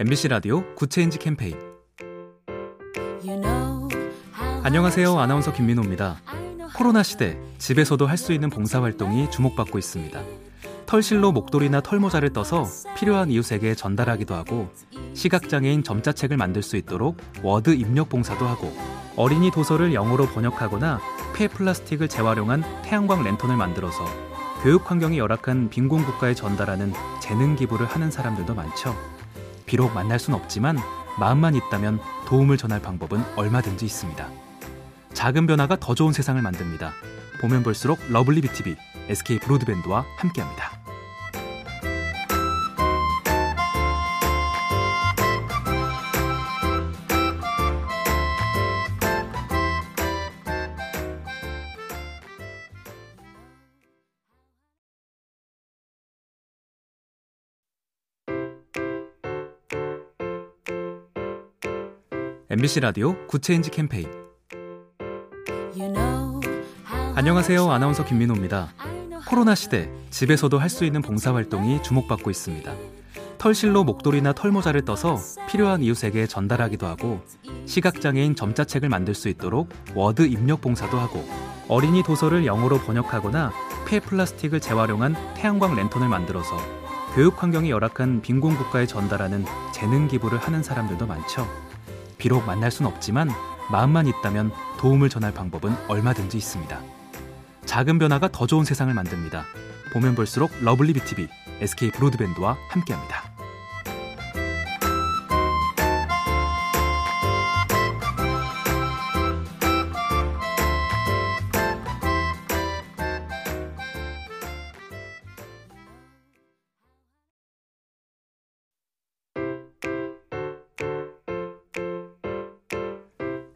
MBC 라디오 Good Change 캠페인 안녕하세요. 아나운서 김민호입니다. 코로나 시대 집에서도 할 수 있는 봉사활동이 주목받고 있습니다. 털실로 목도리나 털모자를 떠서 필요한 이웃에게 전달하기도 하고 시각장애인 점자책을 만들 수 있도록 워드 입력 봉사도 하고 어린이 도서를 영어로 번역하거나 폐 플라스틱을 재활용한 태양광 랜턴을 만들어서 교육 환경이 열악한 빈곤 국가에 전달하는 재능 기부를 하는 사람들도 많죠. 비록 만날 순 없지만 마음만 있다면 도움을 전할 방법은 얼마든지 있습니다. 작은 변화가 더 좋은 세상을 만듭니다. 보면 볼수록 lovely B tv SK 브로드밴드와 함께합니다. MBC 라디오 Good Change 캠페인 안녕하세요. 아나운서 김민호입니다. 코로나 시대 집에서도 할 수 있는 봉사활동이 주목받고 있습니다. 털실로 목도리나 털모자를 떠서 필요한 이웃에게 전달하기도 하고 시각장애인 점자책을 만들 수 있도록 워드 입력 봉사도 하고 어린이 도서를 영어로 번역하거나 폐 플라스틱을 재활용한 태양광 랜턴을 만들어서 교육 환경이 열악한 빈곤 국가에 전달하는 재능 기부를 하는 사람들도 많죠. 비록 만날 순 없지만 마음만 있다면 도움을 전할 방법은 얼마든지 있습니다. 작은 변화가 더 좋은 세상을 만듭니다. 보면 볼수록 lovely B tv SK 브로드밴드와 함께합니다.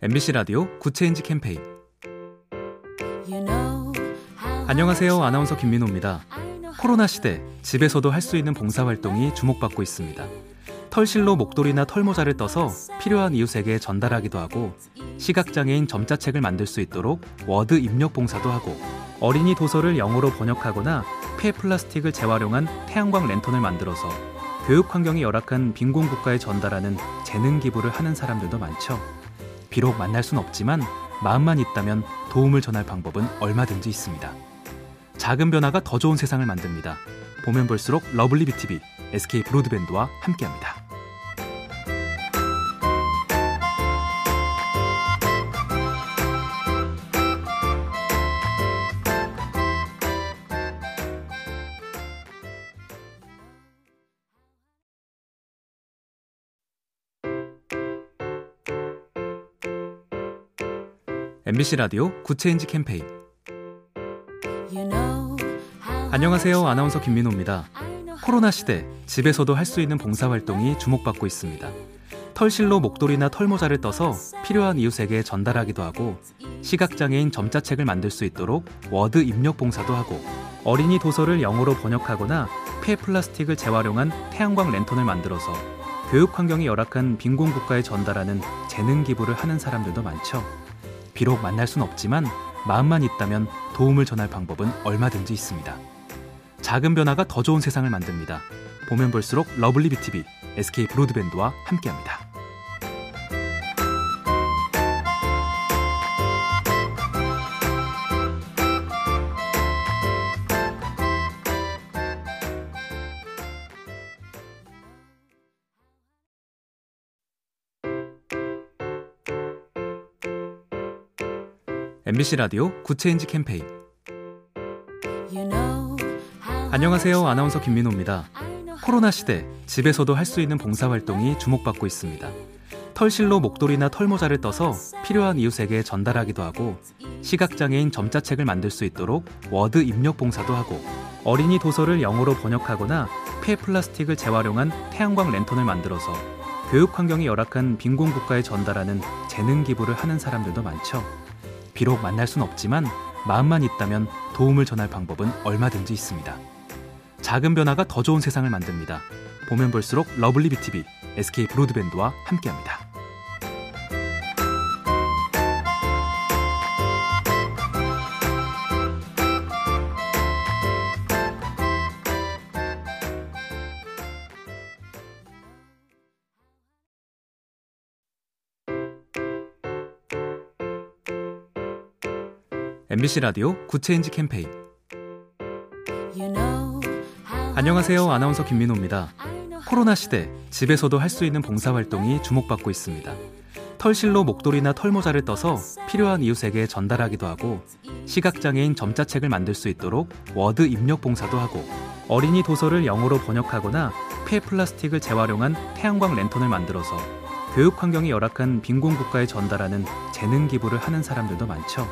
MBC 라디오 Good Change 캠페인 안녕하세요. 아나운서 김민호입니다. 코로나 시대 집에서도 할 수 있는 봉사활동이 주목받고 있습니다. 털실로 목도리나 털모자를 떠서 필요한 이웃에게 전달하기도 하고 시각장애인 점자책을 만들 수 있도록 워드 입력 봉사도 하고 어린이 도서를 영어로 번역하거나 폐 플라스틱을 재활용한 태양광 랜턴을 만들어서 교육 환경이 열악한 빈곤 국가에 전달하는 재능 기부를 하는 사람들도 많죠. 비록 만날 순 없지만 마음만 있다면 도움을 전할 방법은 얼마든지 있습니다. 작은 변화가 더 좋은 세상을 만듭니다. 보면 볼수록 lovely B tv SK 브로드밴드와 함께합니다. MBC 라디오 Good Change 캠페인 안녕하세요. 아나운서 김민호입니다. 코로나 시대 집에서도 할 수 있는 봉사활동이 주목받고 있습니다. 털실로 목도리나 털모자를 떠서 필요한 이웃에게 전달하기도 하고 시각장애인 점자책을 만들 수 있도록 워드 입력 봉사도 하고 어린이 도서를 영어로 번역하거나 폐 플라스틱을 재활용한 태양광 랜턴을 만들어서 교육 환경이 열악한 빈곤 국가에 전달하는 재능 기부를 하는 사람들도 많죠. 비록 만날 순 없지만 마음만 있다면 도움을 전할 방법은 얼마든지 있습니다. 작은 변화가 더 좋은 세상을 만듭니다. 보면 볼수록 lovely B tv SK 브로드밴드와 함께합니다. MBC 라디오 Good Change 캠페인 안녕하세요. 아나운서 김민호입니다. 코로나 시대 집에서도 할 수 있는 봉사활동이 주목받고 있습니다. 털실로 목도리나 털모자를 떠서 필요한 이웃에게 전달하기도 하고 시각장애인 점자책을 만들 수 있도록 워드 입력 봉사도 하고 어린이 도서를 영어로 번역하거나 폐 플라스틱을 재활용한 태양광 랜턴을 만들어서 교육 환경이 열악한 빈곤 국가에 전달하는 재능 기부를 하는 사람들도 많죠. 비록 만날 순 없지만 마음만 있다면 도움을 전할 방법은 얼마든지 있습니다. 작은 변화가 더 좋은 세상을 만듭니다. 보면 볼수록 lovely B tv SK 브로드밴드와 함께합니다. MBC 라디오 Good Change 캠페인 안녕하세요. 아나운서 김민호입니다. 코로나 시대 집에서도 할 수 있는 봉사활동이 주목받고 있습니다. 털실로 목도리나 털모자를 떠서 필요한 이웃에게 전달하기도 하고 시각장애인 점자책을 만들 수 있도록 워드 입력 봉사도 하고 어린이 도서를 영어로 번역하거나 폐 플라스틱을 재활용한 태양광 랜턴을 만들어서 교육 환경이 열악한 빈곤 국가에 전달하는 재능 기부를 하는 사람들도 많죠.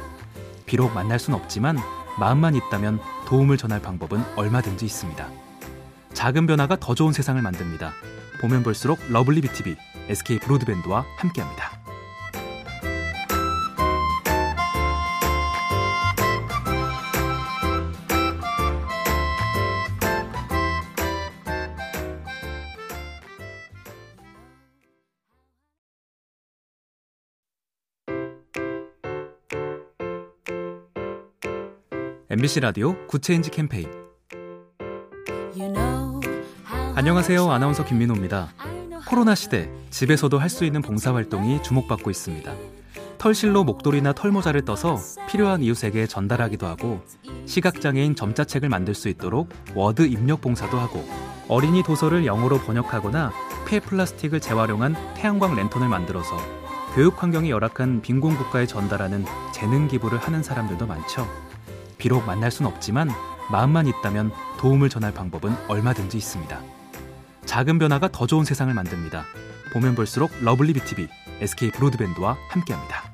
비록 만날 순 없지만 마음만 있다면 도움을 전할 방법은 얼마든지 있습니다. 작은 변화가 더 좋은 세상을 만듭니다. 보면 볼수록 lovely B tv SK 브로드밴드와 함께합니다. MBC 라디오 Good Change 캠페인 안녕하세요. 아나운서 김민호입니다. 코로나 시대 집에서도 할 수 있는 봉사활동이 주목받고 있습니다. 털실로 목도리나 털모자를 떠서 필요한 이웃에게 전달하기도 하고 시각장애인 점자책을 만들 수 있도록 워드 입력 봉사도 하고 어린이 도서를 영어로 번역하거나 폐 플라스틱을 재활용한 태양광 랜턴을 만들어서 교육 환경이 열악한 빈곤 국가에 전달하는 재능 기부를 하는 사람들도 많죠. 비록 만날 순 없지만 마음만 있다면 도움을 전할 방법은 얼마든지 있습니다. 작은 변화가 더 좋은 세상을 만듭니다. 보면 볼수록 lovely B tv SK 브로드밴드와 함께합니다.